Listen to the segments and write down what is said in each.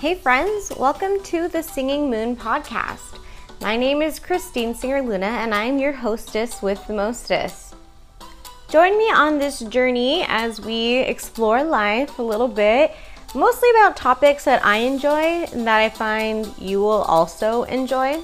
Hey, friends, welcome to the Singing Moon podcast. My name is Christine Singer Luna, and I'm your hostess with the mostest. Join me on this journey as we explore life a little bit, mostly about topics that I enjoy and that I find you will also enjoy.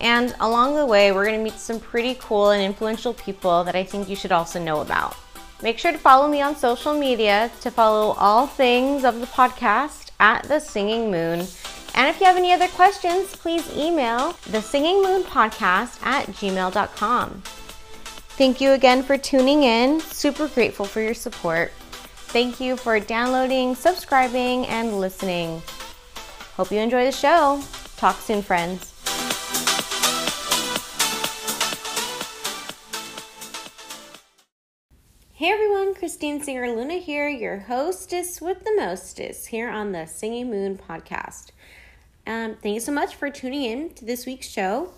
And along the way, we're going to meet some pretty cool and influential people that I think you should also know about. Make sure to follow me on social media to follow all things of the podcast at the Singing Moon. And if you have any other questions, please email the Singing Moon Podcast at gmail.com. Thank you again for tuning in. Super grateful for your support. Thank you for downloading, subscribing, and listening. Hope you enjoy the show. Talk soon, friends. Hey everyone, Christine Singer Luna here, your hostess with the mostest here on the Singing Moon podcast. Um, thank you so much for tuning in to this week's show.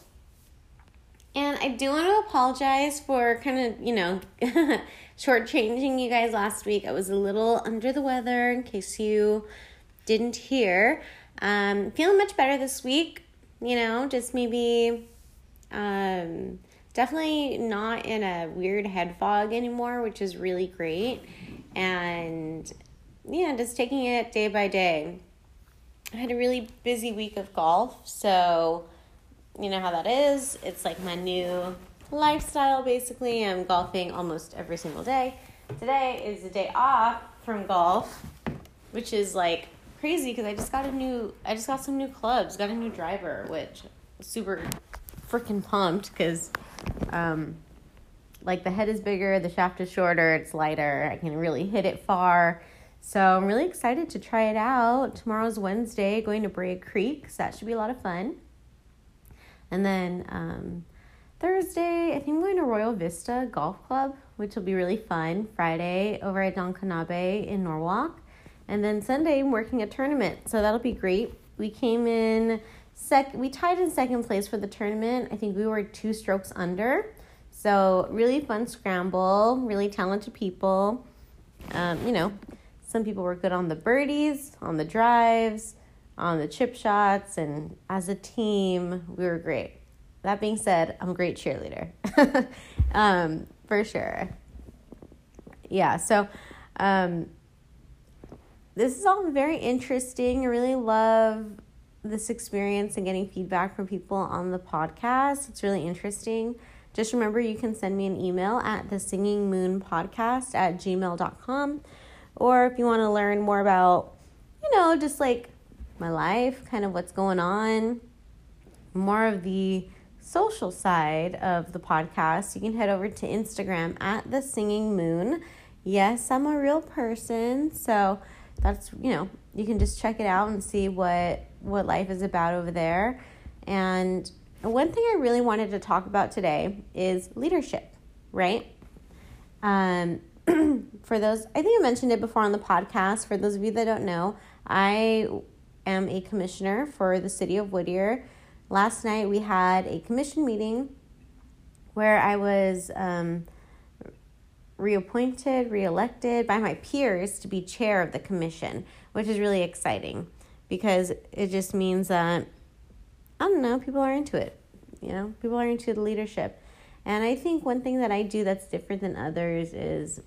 And I do want to apologize for kind of, you know, shortchanging you guys last week. I was a little under the weather in case you didn't hear. Um, feeling much better this week, you know, just maybe um definitely not in a weird head fog anymore, which is really great. And yeah, just taking it day by day. I had a really busy week of golf, so you know how that is. It's like my new lifestyle basically. I'm golfing almost every single day. Today is a day off from golf, which is like crazy because I just got a new I just got some new clubs, got a new driver, which super freaking pumped because um, like the head is bigger, the shaft is shorter, it's lighter. I can really hit it far. So I'm really excited to try it out. Tomorrow's Wednesday, going to Brea Creek, so that should be a lot of fun. And then um, Thursday, I think I'm going to Royal Vista Golf Club, which will be really fun. Friday, over at Don Knabe in Norwalk. And then Sunday, I'm working a tournament, so that'll be great. We came in Sec, we tied in second place for the tournament. I think we were two strokes under. So really fun scramble, really talented people. Um, you know, some people were good on the birdies, on the drives, on the chip shots, and as a team, we were great. That being said, I'm a great cheerleader, um, for sure. Yeah, so um, this is all very interesting. I really love this experience and getting feedback from people on the podcast. It's really interesting. Just remember you can send me an email at the singing moon podcast at gmail.com. Or if you want to learn more about, you know, just like my life, kind of what's going on, more of the social side of the podcast, you can head over to Instagram at the singing moon. Yes, I'm a real person. So that's, you know, you can just check it out and see what what life is about over there. And one thing I really wanted to talk about today is leadership, right? Um, for those, I think I mentioned it before on the podcast. For those of you that don't know, I am a commissioner for the city of Whittier. Last night we had a commission meeting where I was um, reappointed, reelected by my peers to be chair of the commission, which is really exciting because it just means that I don't know, people are into it. You know, people are into the leadership. And I think one thing that I do that's different than others is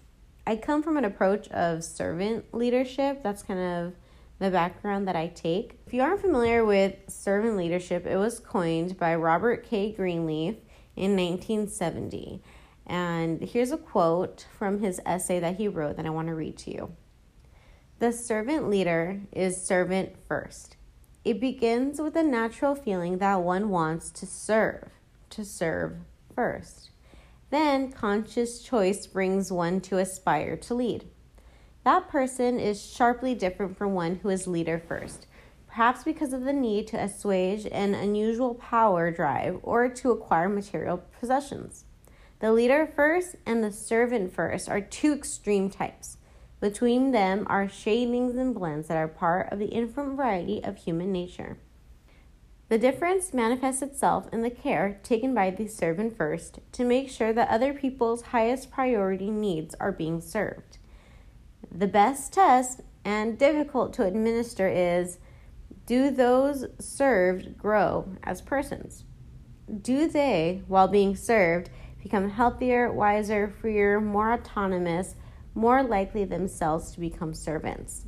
I come from an approach of servant leadership. That's kind of the background that I take. If you aren't familiar with servant leadership, it was coined by Robert K. Greenleaf in 1970. And here's a quote from his essay that he wrote that I want to read to you. The servant leader is servant first. It begins with a natural feeling that one wants to serve, to serve first. Then conscious choice brings one to aspire to lead. That person is sharply different from one who is leader first, perhaps because of the need to assuage an unusual power drive or to acquire material possessions. The leader first and the servant first are two extreme types. Between them are shadings and blends that are part of the infinite variety of human nature. The difference manifests itself in the care taken by the servant first to make sure that other people's highest priority needs are being served. The best test and difficult to administer is Do those served grow as persons? Do they, while being served, become healthier, wiser, freer, more autonomous, more likely themselves to become servants?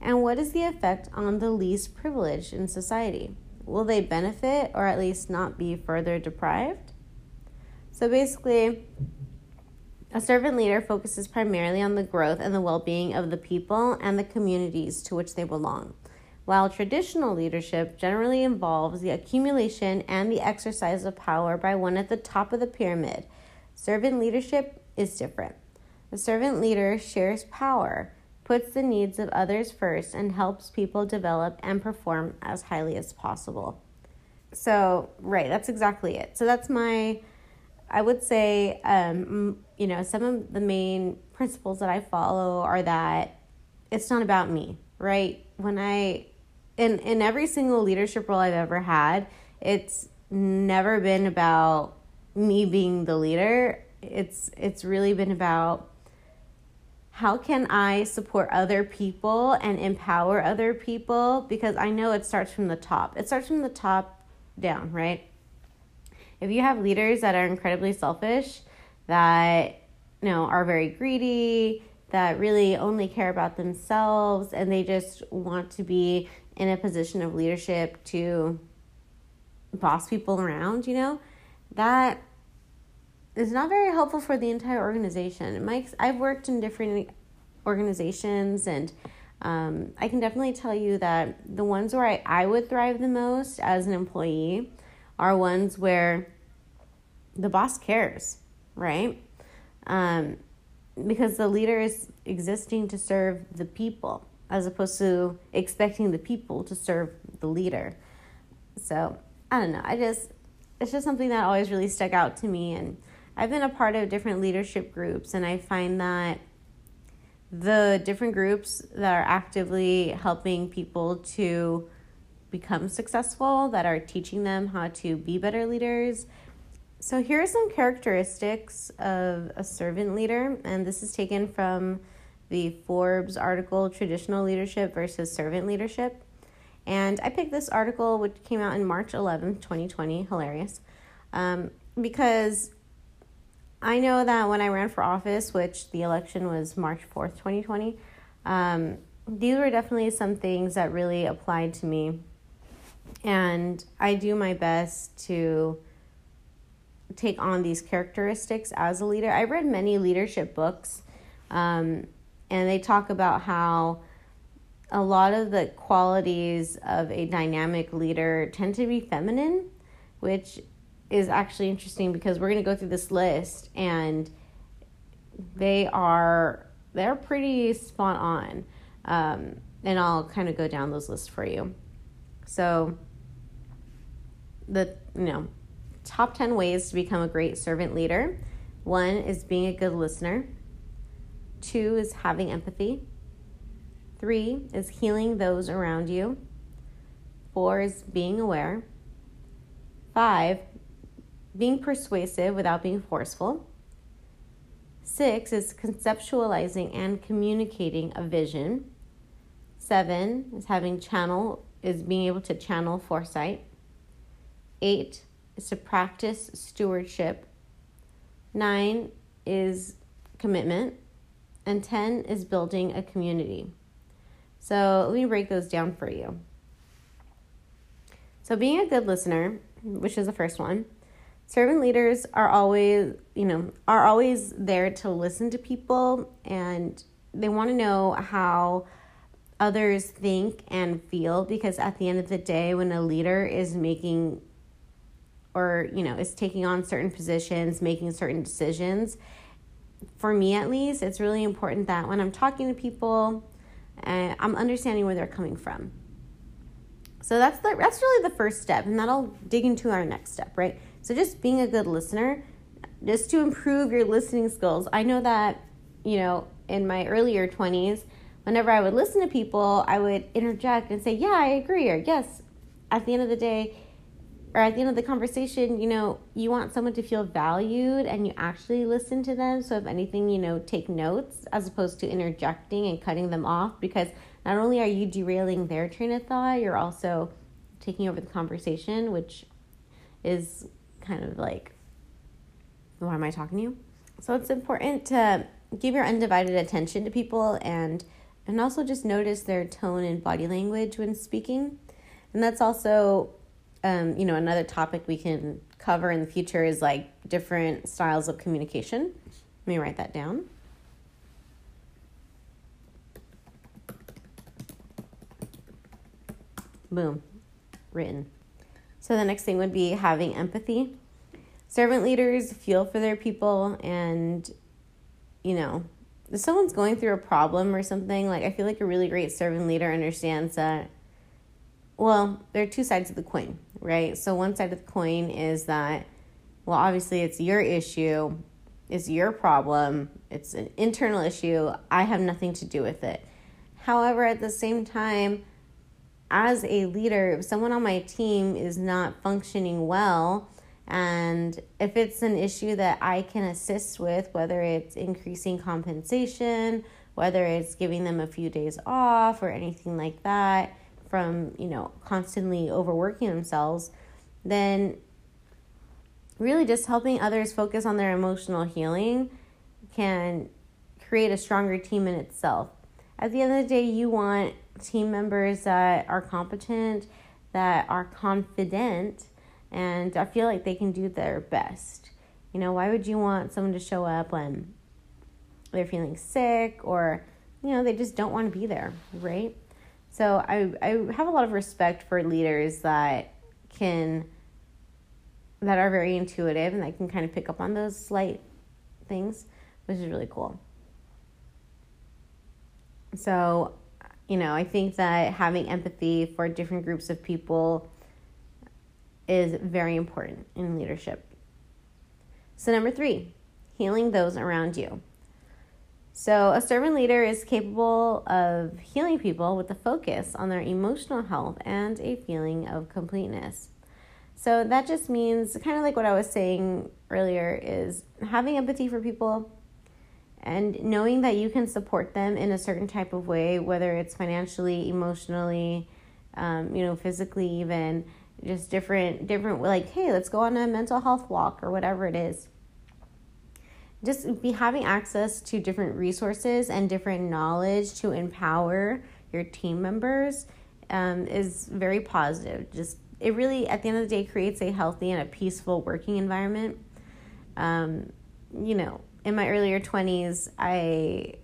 And what is the effect on the least privileged in society? Will they benefit or at least not be further deprived? So basically, a servant leader focuses primarily on the growth and the well being of the people and the communities to which they belong, while traditional leadership generally involves the accumulation and the exercise of power by one at the top of the pyramid. Servant leadership is different. The servant leader shares power, puts the needs of others first, and helps people develop and perform as highly as possible. So, right, that's exactly it. So, that's my I would say, um, you know, some of the main principles that I follow are that it's not about me, right? When I, in, in every single leadership role I've ever had, it's never been about me being the leader. It's, it's really been about how can I support other people and empower other people? Because I know it starts from the top. It starts from the top down, right? if you have leaders that are incredibly selfish, that you know are very greedy, that really only care about themselves, and they just want to be in a position of leadership to boss people around, you know, that is not very helpful for the entire organization. Mike's I've worked in different organizations and um, I can definitely tell you that the ones where I, I would thrive the most as an employee are ones where the boss cares, right? Um, because the leader is existing to serve the people as opposed to expecting the people to serve the leader. So I don't know. I just, it's just something that always really stuck out to me. And I've been a part of different leadership groups, and I find that the different groups that are actively helping people to become successful, that are teaching them how to be better leaders, so, here are some characteristics of a servant leader, and this is taken from the Forbes article Traditional Leadership versus Servant Leadership. And I picked this article, which came out in March 11, 2020, hilarious, um, because I know that when I ran for office, which the election was March 4th, 2020, um, these were definitely some things that really applied to me. And I do my best to take on these characteristics as a leader. I read many leadership books, um, and they talk about how a lot of the qualities of a dynamic leader tend to be feminine, which is actually interesting because we're going to go through this list and they are they're pretty spot on um, and i'll kind of go down those lists for you so the you know top 10 ways to become a great servant leader. One is being a good listener. Two is having empathy. Three is healing those around you. Four is being aware. Five, being persuasive without being forceful. Six is conceptualizing and communicating a vision. Seven is having channel, is being able to channel foresight. Eight is to practice stewardship. Nine is commitment. And 10 is building a community. So let me break those down for you. So, being a good listener, which is the first one, servant leaders are always, you know, are always there to listen to people and they want to know how others think and feel because at the end of the day when a leader is making or you know is taking on certain positions making certain decisions for me at least it's really important that when i'm talking to people uh, i'm understanding where they're coming from. So that's the that's really the first step and that'll dig into our next step right so just being a good listener just to improve your listening skills i know that you know in my earlier 20s whenever i would listen to people i would interject and say yeah i agree or yes at the end of the day or at the end of the conversation, you know, you want someone to feel valued and you actually listen to them. So, if anything, you know, take notes as opposed to interjecting and cutting them off because not only are you derailing their train of thought, you're also taking over the conversation, which is kind of like, why am I talking to you? So it's important to give your undivided attention to people and and also just notice their tone and body language when speaking. And that's also um, you know, another topic we can cover in the future is like different styles of communication. Let me write that down. Boom, written. So the next thing would be having empathy. Servant leaders feel for their people and, you know, if someone's going through a problem or something, like I feel like a really great servant leader understands that, well, there are two sides of the coin, right? So one side of the coin is that, well, obviously it's your issue, it's your problem, it's an internal issue. I have nothing to do with it. However, at the same time, as a leader, if someone on my team is not functioning well, and if it's an issue that I can assist with, whether it's increasing compensation, whether it's giving them a few days off or anything like that from, you know, constantly overworking themselves, then really just helping others focus on their emotional healing can create a stronger team in itself. At the end of the day, you want team members that are competent, that are confident, and I feel like they can do their best. You know, why would you want someone to show up when they're feeling sick or, you know, they just don't want to be there, right? So I, I have a lot of respect for leaders that can, that are very intuitive and that can kind of pick up on those slight things, which is really cool. So you know, I think that having empathy for different groups of people is very important in leadership. So, number three, healing those around you. So, a servant leader is capable of healing people with a focus on their emotional health and a feeling of completeness. So, that just means kind of like what I was saying earlier is having empathy for people and knowing that you can support them in a certain type of way, whether it's financially, emotionally, um, you know, physically, even just different, different, like, hey, let's go on a mental health walk or whatever it is. Just be having access to different resources and different knowledge to empower your team members um, is very positive. Just it really, at the end of the day, creates a healthy and a peaceful working environment. Um, you know, in my earlier 20s, I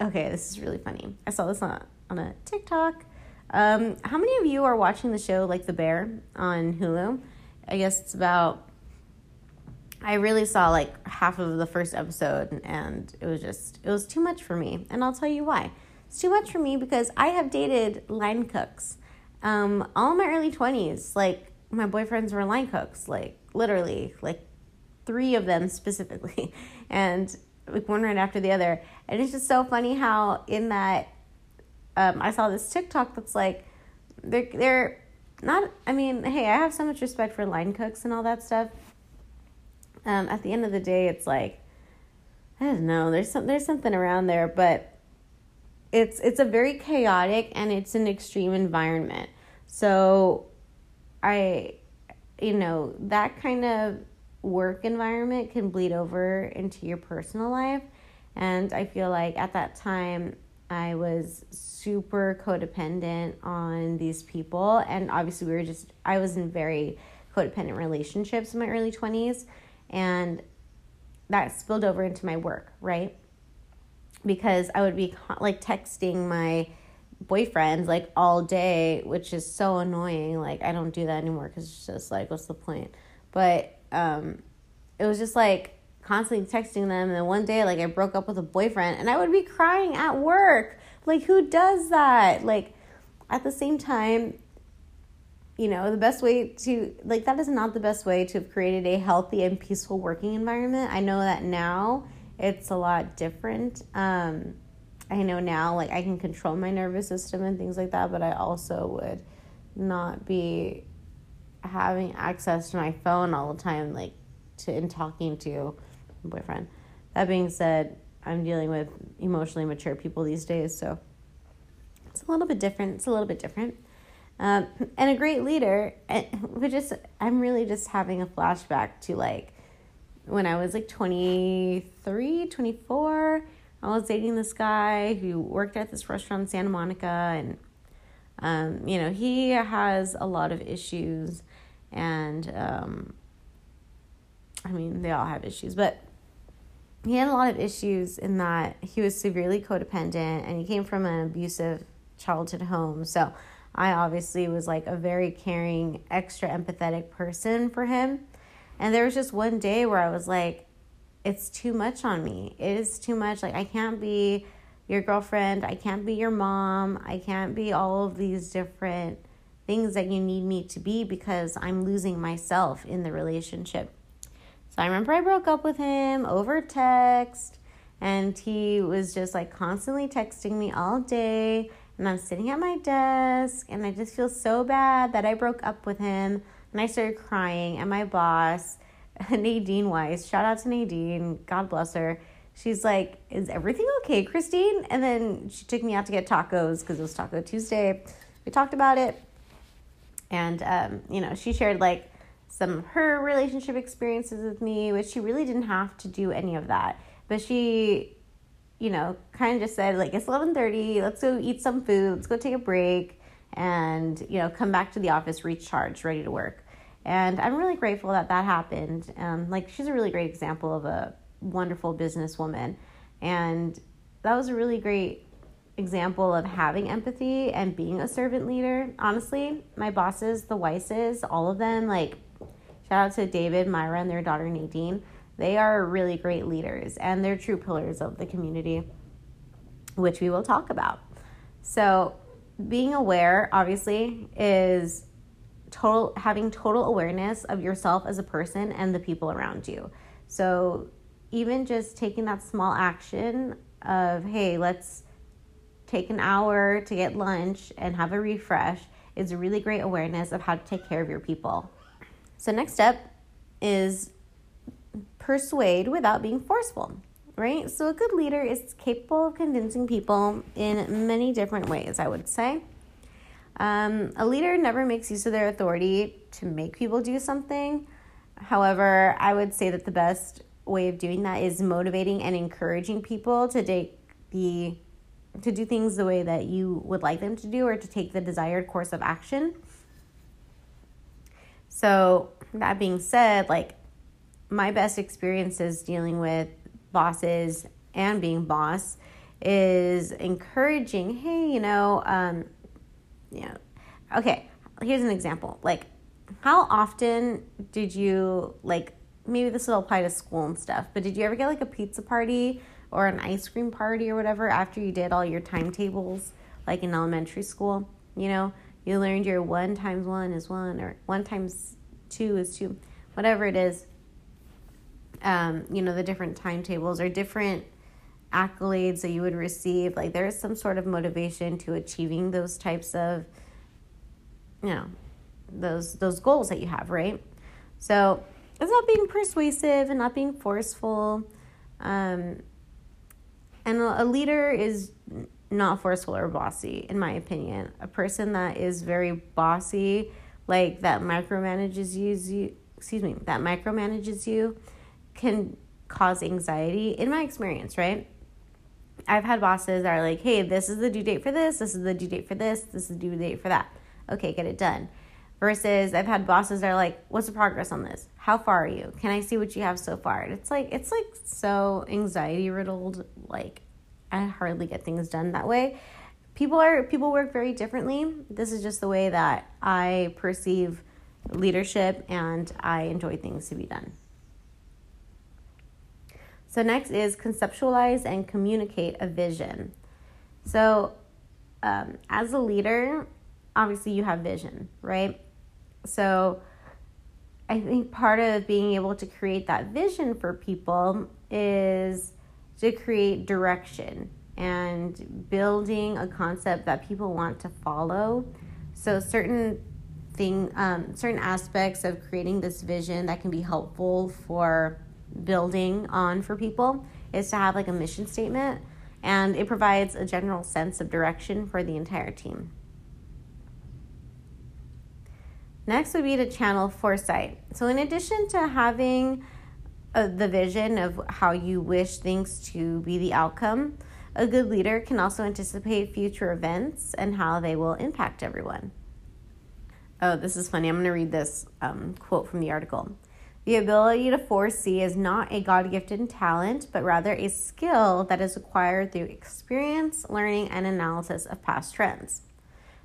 okay, this is really funny. I saw this on on a TikTok. Um, how many of you are watching the show like The Bear on Hulu? I guess it's about. I really saw like half of the first episode, and it was just it was too much for me, and I'll tell you why. It's too much for me because I have dated line cooks, um, all my early twenties. Like my boyfriends were line cooks, like literally, like three of them specifically, and like one right after the other. And it's just so funny how in that um, I saw this TikTok that's like they're they're not. I mean, hey, I have so much respect for line cooks and all that stuff. Um, at the end of the day, it's like I don't know. There's some there's something around there, but it's it's a very chaotic and it's an extreme environment. So I you know that kind of work environment can bleed over into your personal life. And I feel like at that time, I was super codependent on these people. And obviously, we were just, I was in very codependent relationships in my early 20s. And that spilled over into my work, right? Because I would be like texting my boyfriend like all day, which is so annoying. Like, I don't do that anymore because it's just like, what's the point? But um, it was just like constantly texting them. And then one day, like, I broke up with a boyfriend and I would be crying at work. Like, who does that? Like, at the same time, you know, the best way to, like, that is not the best way to have created a healthy and peaceful working environment. I know that now it's a lot different. Um, I know now, like, I can control my nervous system and things like that, but I also would not be having access to my phone all the time, like to in talking to my boyfriend. That being said, I'm dealing with emotionally mature people these days, so it's a little bit different. It's a little bit different. Um, and a great leader, which is, I'm really just having a flashback to like when I was like 23, 24. I was dating this guy who worked at this restaurant in Santa Monica, and um, you know, he has a lot of issues, and um, I mean, they all have issues, but he had a lot of issues in that he was severely codependent and he came from an abusive childhood home. So I obviously was like a very caring, extra empathetic person for him. And there was just one day where I was like, it's too much on me. It is too much. Like, I can't be your girlfriend. I can't be your mom. I can't be all of these different things that you need me to be because I'm losing myself in the relationship. So I remember I broke up with him over text, and he was just like constantly texting me all day. And I'm sitting at my desk, and I just feel so bad that I broke up with him. And I started crying, and my boss, Nadine Weiss, shout out to Nadine, God bless her. She's like, Is everything okay, Christine? And then she took me out to get tacos because it was Taco Tuesday. We talked about it. And, um, you know, she shared like some of her relationship experiences with me, which she really didn't have to do any of that. But she, you know, kind of just said like it's 11:30, let's go eat some food, let's go take a break and, you know, come back to the office recharged, ready to work. And I'm really grateful that that happened. Um, like she's a really great example of a wonderful businesswoman. And that was a really great example of having empathy and being a servant leader. Honestly, my bosses, the Weisses, all of them, like Shout out to David, Myra, and their daughter Nadine. They are really great leaders and they're true pillars of the community, which we will talk about. So, being aware, obviously, is total having total awareness of yourself as a person and the people around you. So, even just taking that small action of, hey, let's take an hour to get lunch and have a refresh is a really great awareness of how to take care of your people. So, next step is persuade without being forceful, right? So, a good leader is capable of convincing people in many different ways, I would say. Um, a leader never makes use of their authority to make people do something. However, I would say that the best way of doing that is motivating and encouraging people to take the to do things the way that you would like them to do or to take the desired course of action. So, that being said, like my best experiences dealing with bosses and being boss is encouraging, hey, you know, um, you know, okay, here's an example. Like, how often did you, like, maybe this will apply to school and stuff, but did you ever get like a pizza party or an ice cream party or whatever after you did all your timetables, like in elementary school? You know, you learned your one times one is one or one times two is two, whatever it is. Um, you know, the different timetables or different accolades that you would receive. Like there is some sort of motivation to achieving those types of, you know, those those goals that you have, right? So it's not being persuasive and not being forceful. Um, and a leader is not forceful or bossy, in my opinion. A person that is very bossy, like that micromanages you, excuse me, that micromanages you, can cause anxiety. In my experience, right? I've had bosses that are like, hey, this is the due date for this, this is the due date for this, this is the due date for that. Okay, get it done. Versus I've had bosses that are like, what's the progress on this? How far are you? Can I see what you have so far? And it's like it's like so anxiety riddled, like I hardly get things done that way. People are people work very differently. This is just the way that I perceive leadership and I enjoy things to be done. So next is conceptualize and communicate a vision. So um, as a leader, obviously you have vision, right? So I think part of being able to create that vision for people is to create direction and building a concept that people want to follow. So certain thing, um, certain aspects of creating this vision that can be helpful for building on for people is to have like a mission statement and it provides a general sense of direction for the entire team. Next would be to channel foresight. So, in addition to having uh, the vision of how you wish things to be the outcome, a good leader can also anticipate future events and how they will impact everyone. Oh, this is funny. I'm going to read this um, quote from the article. The ability to foresee is not a God gifted talent, but rather a skill that is acquired through experience, learning, and analysis of past trends.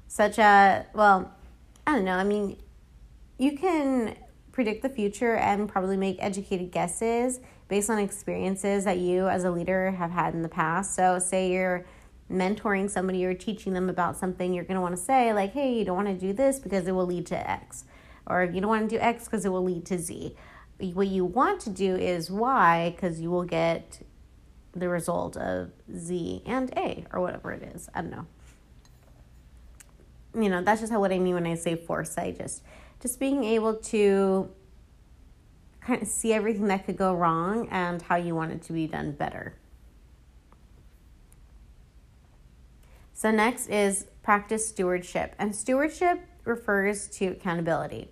Such as, well, I don't know, I mean, you can predict the future and probably make educated guesses based on experiences that you as a leader have had in the past. So, say you're mentoring somebody or teaching them about something, you're going to want to say, like, hey, you don't want to do this because it will lead to X, or you don't want to do X because it will lead to Z what you want to do is Y because you will get the result of Z and A or whatever it is. I don't know. You know, that's just how what I mean when I say foresight. Just just being able to kind of see everything that could go wrong and how you want it to be done better. So next is practice stewardship. And stewardship refers to accountability.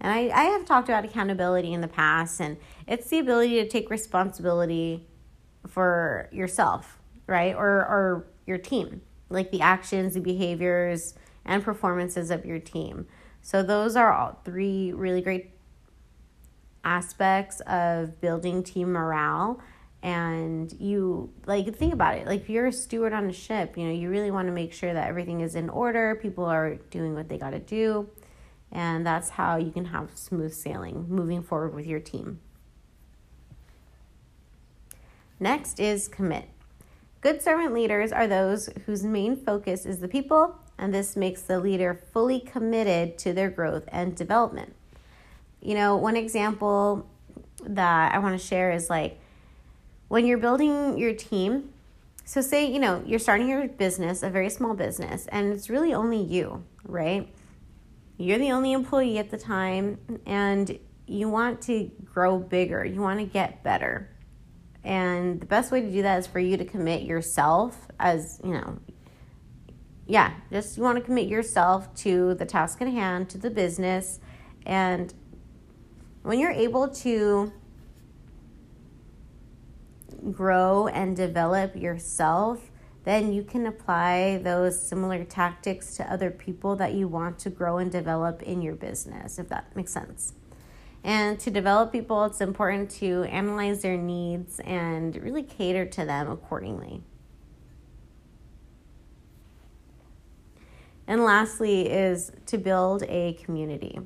And I, I have talked about accountability in the past, and it's the ability to take responsibility for yourself, right? Or, or your team, like the actions, the behaviors, and performances of your team. So, those are all three really great aspects of building team morale and you like think about it like if you're a steward on a ship you know you really want to make sure that everything is in order people are doing what they got to do and that's how you can have smooth sailing moving forward with your team. Next is commit. Good servant leaders are those whose main focus is the people, and this makes the leader fully committed to their growth and development. You know, one example that I want to share is like when you're building your team. So, say, you know, you're starting your business, a very small business, and it's really only you, right? you're the only employee at the time and you want to grow bigger, you want to get better. And the best way to do that is for you to commit yourself as, you know, yeah, just you want to commit yourself to the task at hand, to the business. And when you're able to grow and develop yourself, then you can apply those similar tactics to other people that you want to grow and develop in your business, if that makes sense. And to develop people, it's important to analyze their needs and really cater to them accordingly. And lastly, is to build a community.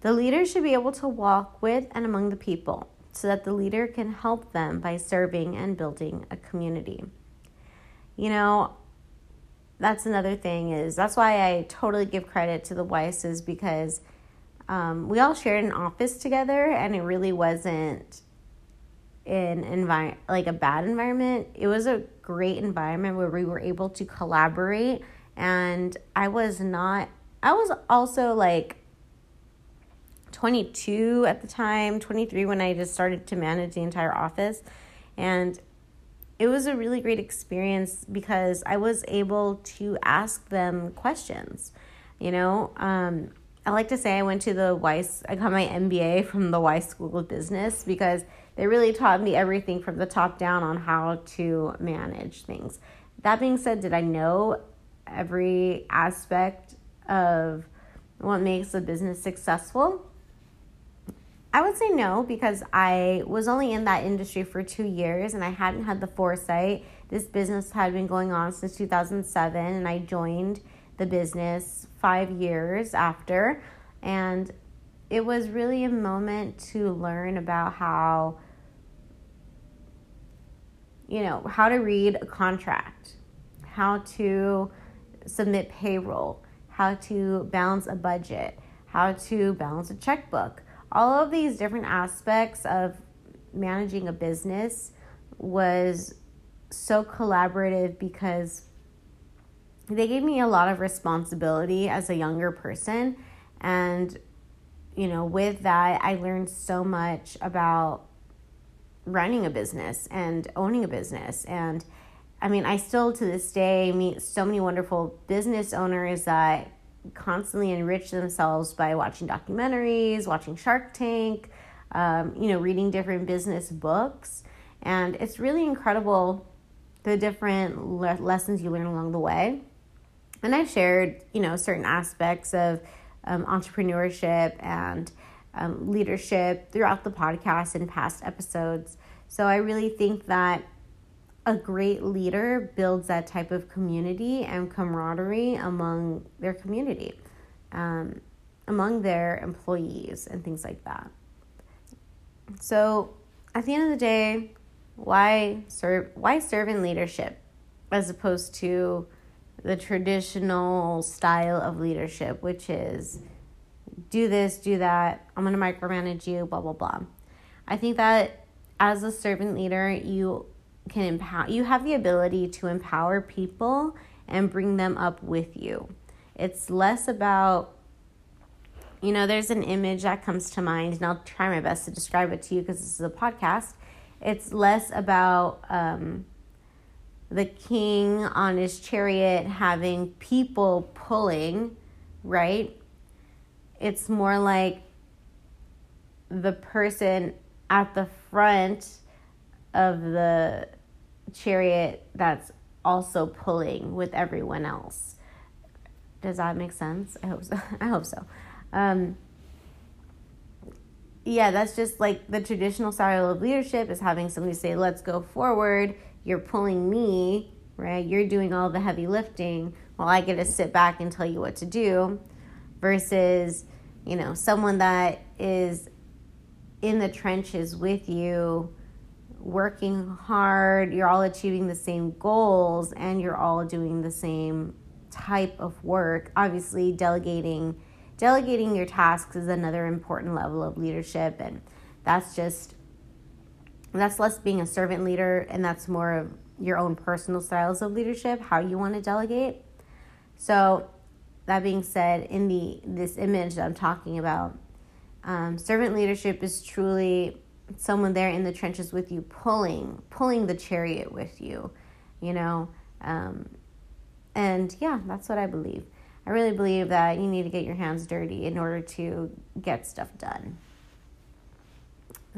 The leader should be able to walk with and among the people so that the leader can help them by serving and building a community. You know, that's another thing is that's why I totally give credit to the Weisses because um, we all shared an office together and it really wasn't an environment like a bad environment. It was a great environment where we were able to collaborate and I was not I was also like 22 at the time, 23 when I just started to manage the entire office and it was a really great experience because I was able to ask them questions. You know, um, I like to say I went to the Weiss, I got my MBA from the Weiss School of Business because they really taught me everything from the top down on how to manage things. That being said, did I know every aspect of what makes a business successful? I would say no because I was only in that industry for two years and I hadn't had the foresight. This business had been going on since 2007 and I joined the business five years after. And it was really a moment to learn about how, you know, how to read a contract, how to submit payroll, how to balance a budget, how to balance a checkbook. All of these different aspects of managing a business was so collaborative because they gave me a lot of responsibility as a younger person. And you know with that i learned so much about running a business and owning a business and I mean, I still to this day meet so many wonderful business owners that constantly enrich themselves by watching documentaries, watching Shark Tank, um, you know, reading different business books. And it's really incredible the different le- lessons you learn along the way. And I've shared, you know, certain aspects of um, entrepreneurship and um, leadership throughout the podcast and past episodes. So I really think that a great leader builds that type of community and camaraderie among their community, um, among their employees, and things like that. So, at the end of the day, why serve? Why serve in leadership, as opposed to the traditional style of leadership, which is do this, do that. I'm gonna micromanage you, blah blah blah. I think that as a servant leader, you can empower you have the ability to empower people and bring them up with you. It's less about you know, there's an image that comes to mind, and I'll try my best to describe it to you because this is a podcast. It's less about um, the king on his chariot having people pulling, right? It's more like the person at the front of the chariot that's also pulling with everyone else. Does that make sense? I hope so. I hope so. Um, yeah, that's just like the traditional style of leadership is having somebody say, let's go forward. You're pulling me, right? You're doing all the heavy lifting while I get to sit back and tell you what to do versus, you know, someone that is in the trenches with you working hard, you're all achieving the same goals, and you're all doing the same type of work. Obviously, delegating delegating your tasks is another important level of leadership, and that's just that's less being a servant leader, and that's more of your own personal styles of leadership, how you want to delegate. So, that being said, in the this image that I'm talking about, um, servant leadership is truly someone there in the trenches with you pulling pulling the chariot with you you know? Um, and yeah that's what i believe. I really believe that you need to get your hands dirty in order to get stuff done.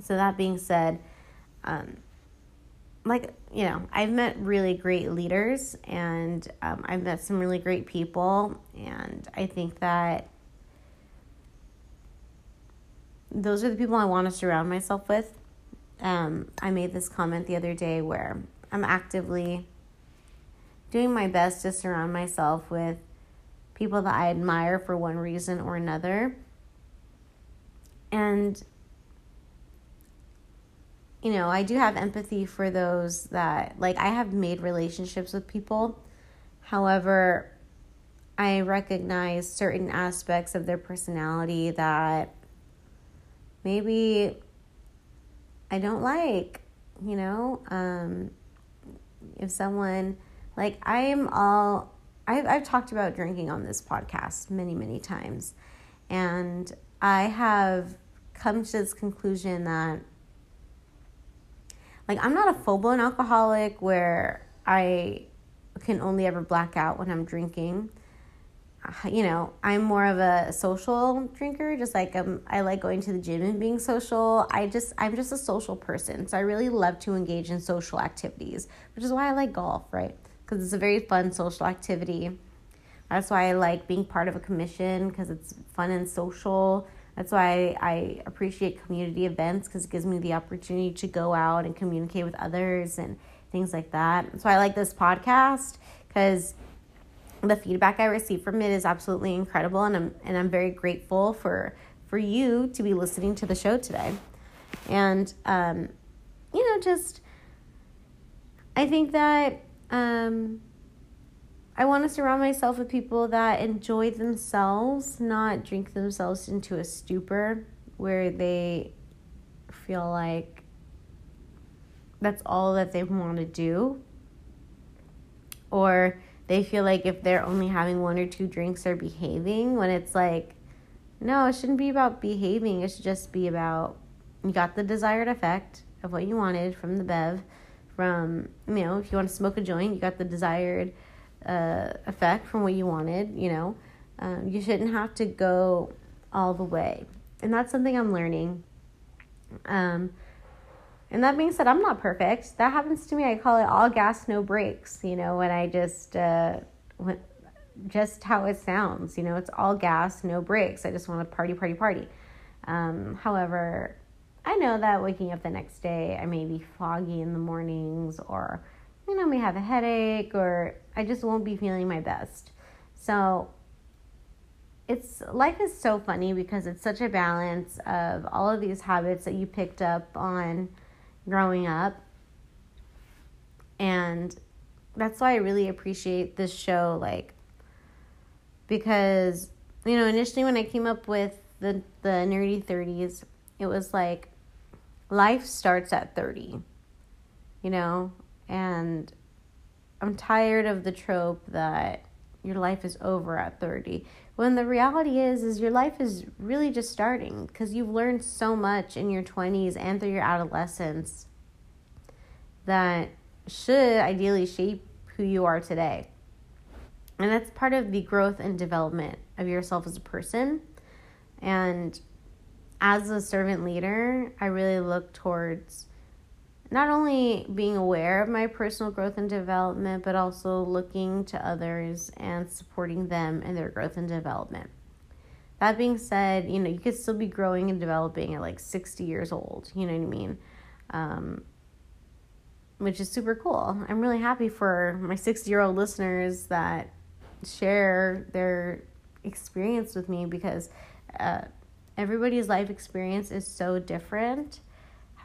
So that being said um, like you know i've met really great leaders and um, i've met some really great people and i think that those are the people I want to surround myself with. Um, I made this comment the other day where I'm actively doing my best to surround myself with people that I admire for one reason or another. And, you know, I do have empathy for those that, like, I have made relationships with people. However, I recognize certain aspects of their personality that maybe I don't like, you know, um, if someone like I am all I've I've talked about drinking on this podcast many many times, and I have come to this conclusion that like I'm not a full blown alcoholic where I can only ever black out when I'm drinking you know, I'm more of a social drinker, just like um, I like going to the gym and being social. I just, I'm just a social person. So I really love to engage in social activities, which is why I like golf, right? Because it's a very fun social activity. That's why I like being part of a commission because it's fun and social. That's why I appreciate community events because it gives me the opportunity to go out and communicate with others and things like that. That's why I like this podcast because the feedback I receive from it is absolutely incredible, and I'm and I'm very grateful for for you to be listening to the show today. And um, you know, just I think that um, I want to surround myself with people that enjoy themselves, not drink themselves into a stupor where they feel like that's all that they want to do or they feel like if they're only having one or two drinks, they're behaving. When it's like, no, it shouldn't be about behaving. It should just be about you got the desired effect of what you wanted from the bev, from you know if you want to smoke a joint you got the desired uh, effect from what you wanted you know um, you shouldn't have to go all the way and that's something i'm learning um, and that being said i'm not perfect. That happens to me. I call it all gas no brakes you know when i just uh, when, just how it sounds you know it's all gas no brakes. I just want to party party party. Um, however I know that waking up the next day, I may be foggy in the mornings, or, you know, may have a headache, or I just won't be feeling my best. So, it's life is so funny because it's such a balance of all of these habits that you picked up on growing up. And that's why I really appreciate this show, like, because, you know, initially when I came up with the, the nerdy 30s, it was like life starts at 30, you know? And I'm tired of the trope that your life is over at 30 when the reality is is your life is really just starting because you've learned so much in your 20s and through your adolescence that should ideally shape who you are today. And that's part of the growth and development of yourself as a person. And as a servant leader, I really look towards not only being aware of my personal growth and development, but also looking to others and supporting them in their growth and development. That being said, you know, you could still be growing and developing at like 60 years old, you know what I mean? Um, which is super cool. I'm really happy for my 60 year old listeners that share their experience with me because uh, everybody's life experience is so different.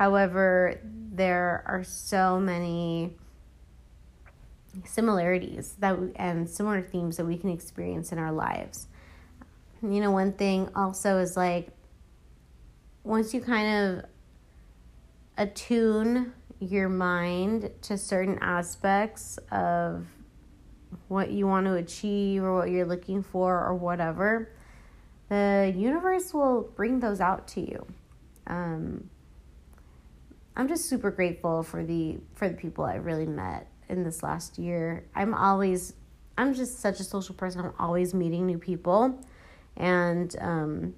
However, there are so many similarities that we, and similar themes that we can experience in our lives. You know, one thing also is like once you kind of attune your mind to certain aspects of what you want to achieve or what you're looking for or whatever, the universe will bring those out to you. Um, I'm just super grateful for the for the people I really met in this last year. I'm always I'm just such a social person. I'm always meeting new people, and um,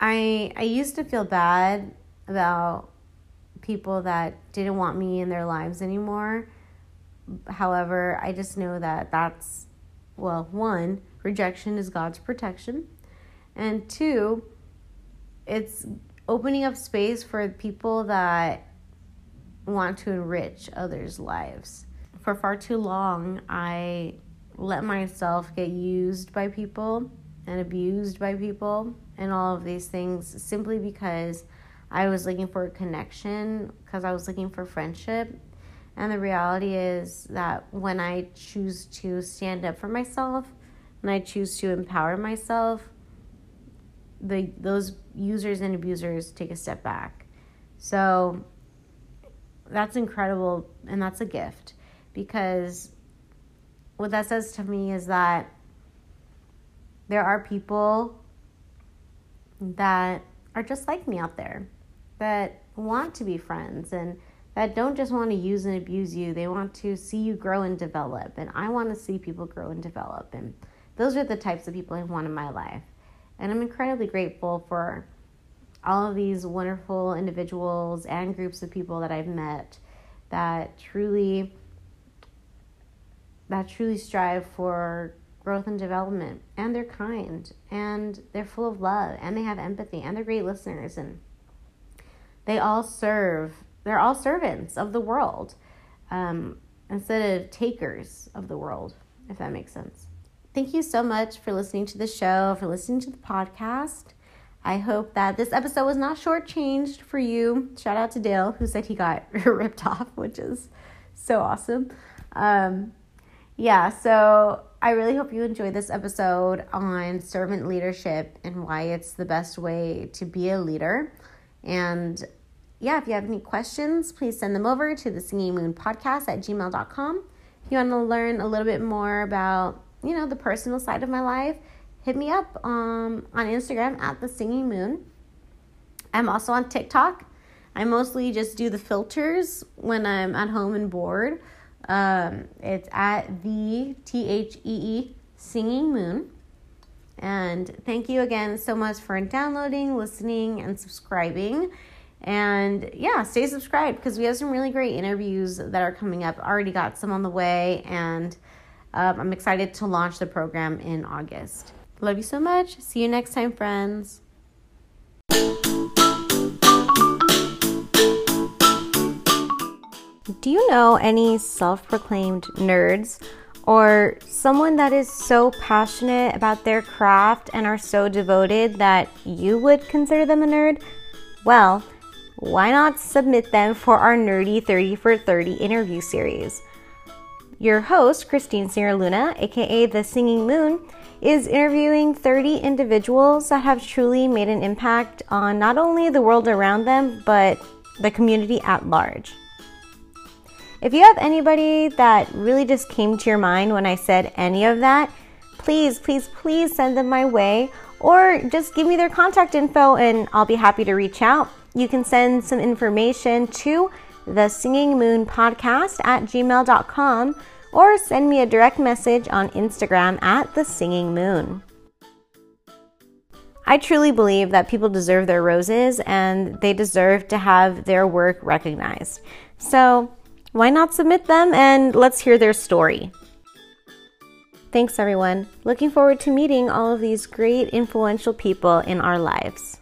I I used to feel bad about people that didn't want me in their lives anymore. However, I just know that that's well, one, rejection is God's protection. And two, it's opening up space for people that want to enrich others' lives. For far too long, I let myself get used by people and abused by people and all of these things simply because I was looking for a connection, because I was looking for friendship. And the reality is that when I choose to stand up for myself and I choose to empower myself, the those users and abusers take a step back. So that's incredible and that's a gift because what that says to me is that there are people that are just like me out there that want to be friends and that don't just want to use and abuse you. They want to see you grow and develop. And I want to see people grow and develop. And those are the types of people I want in my life. And I'm incredibly grateful for all of these wonderful individuals and groups of people that I've met that truly that truly strive for growth and development. And they're kind and they're full of love and they have empathy and they're great listeners and they all serve they're all servants of the world um, instead of takers of the world if that makes sense Thank you so much for listening to the show, for listening to the podcast. I hope that this episode was not shortchanged for you. Shout out to Dale, who said he got ripped off, which is so awesome. Um, yeah, so I really hope you enjoyed this episode on servant leadership and why it's the best way to be a leader. And yeah, if you have any questions, please send them over to the Singing Moon podcast at gmail.com. If you want to learn a little bit more about you know, the personal side of my life, hit me up um, on Instagram at the Singing Moon. I'm also on TikTok. I mostly just do the filters when I'm at home and bored. Um, it's at the T H E E Singing Moon. And thank you again so much for downloading, listening, and subscribing. And yeah, stay subscribed because we have some really great interviews that are coming up. Already got some on the way, and um, I'm excited to launch the program in August. Love you so much. See you next time, friends. Do you know any self proclaimed nerds or someone that is so passionate about their craft and are so devoted that you would consider them a nerd? Well, why not submit them for our Nerdy 30 for 30 interview series? Your host, Christine Singer Luna, aka The Singing Moon, is interviewing 30 individuals that have truly made an impact on not only the world around them, but the community at large. If you have anybody that really just came to your mind when I said any of that, please, please, please send them my way or just give me their contact info and I'll be happy to reach out. You can send some information to the Singing Moon podcast at gmail.com or send me a direct message on Instagram at the Singing Moon. I truly believe that people deserve their roses and they deserve to have their work recognized. So, why not submit them and let's hear their story? Thanks, everyone. Looking forward to meeting all of these great, influential people in our lives.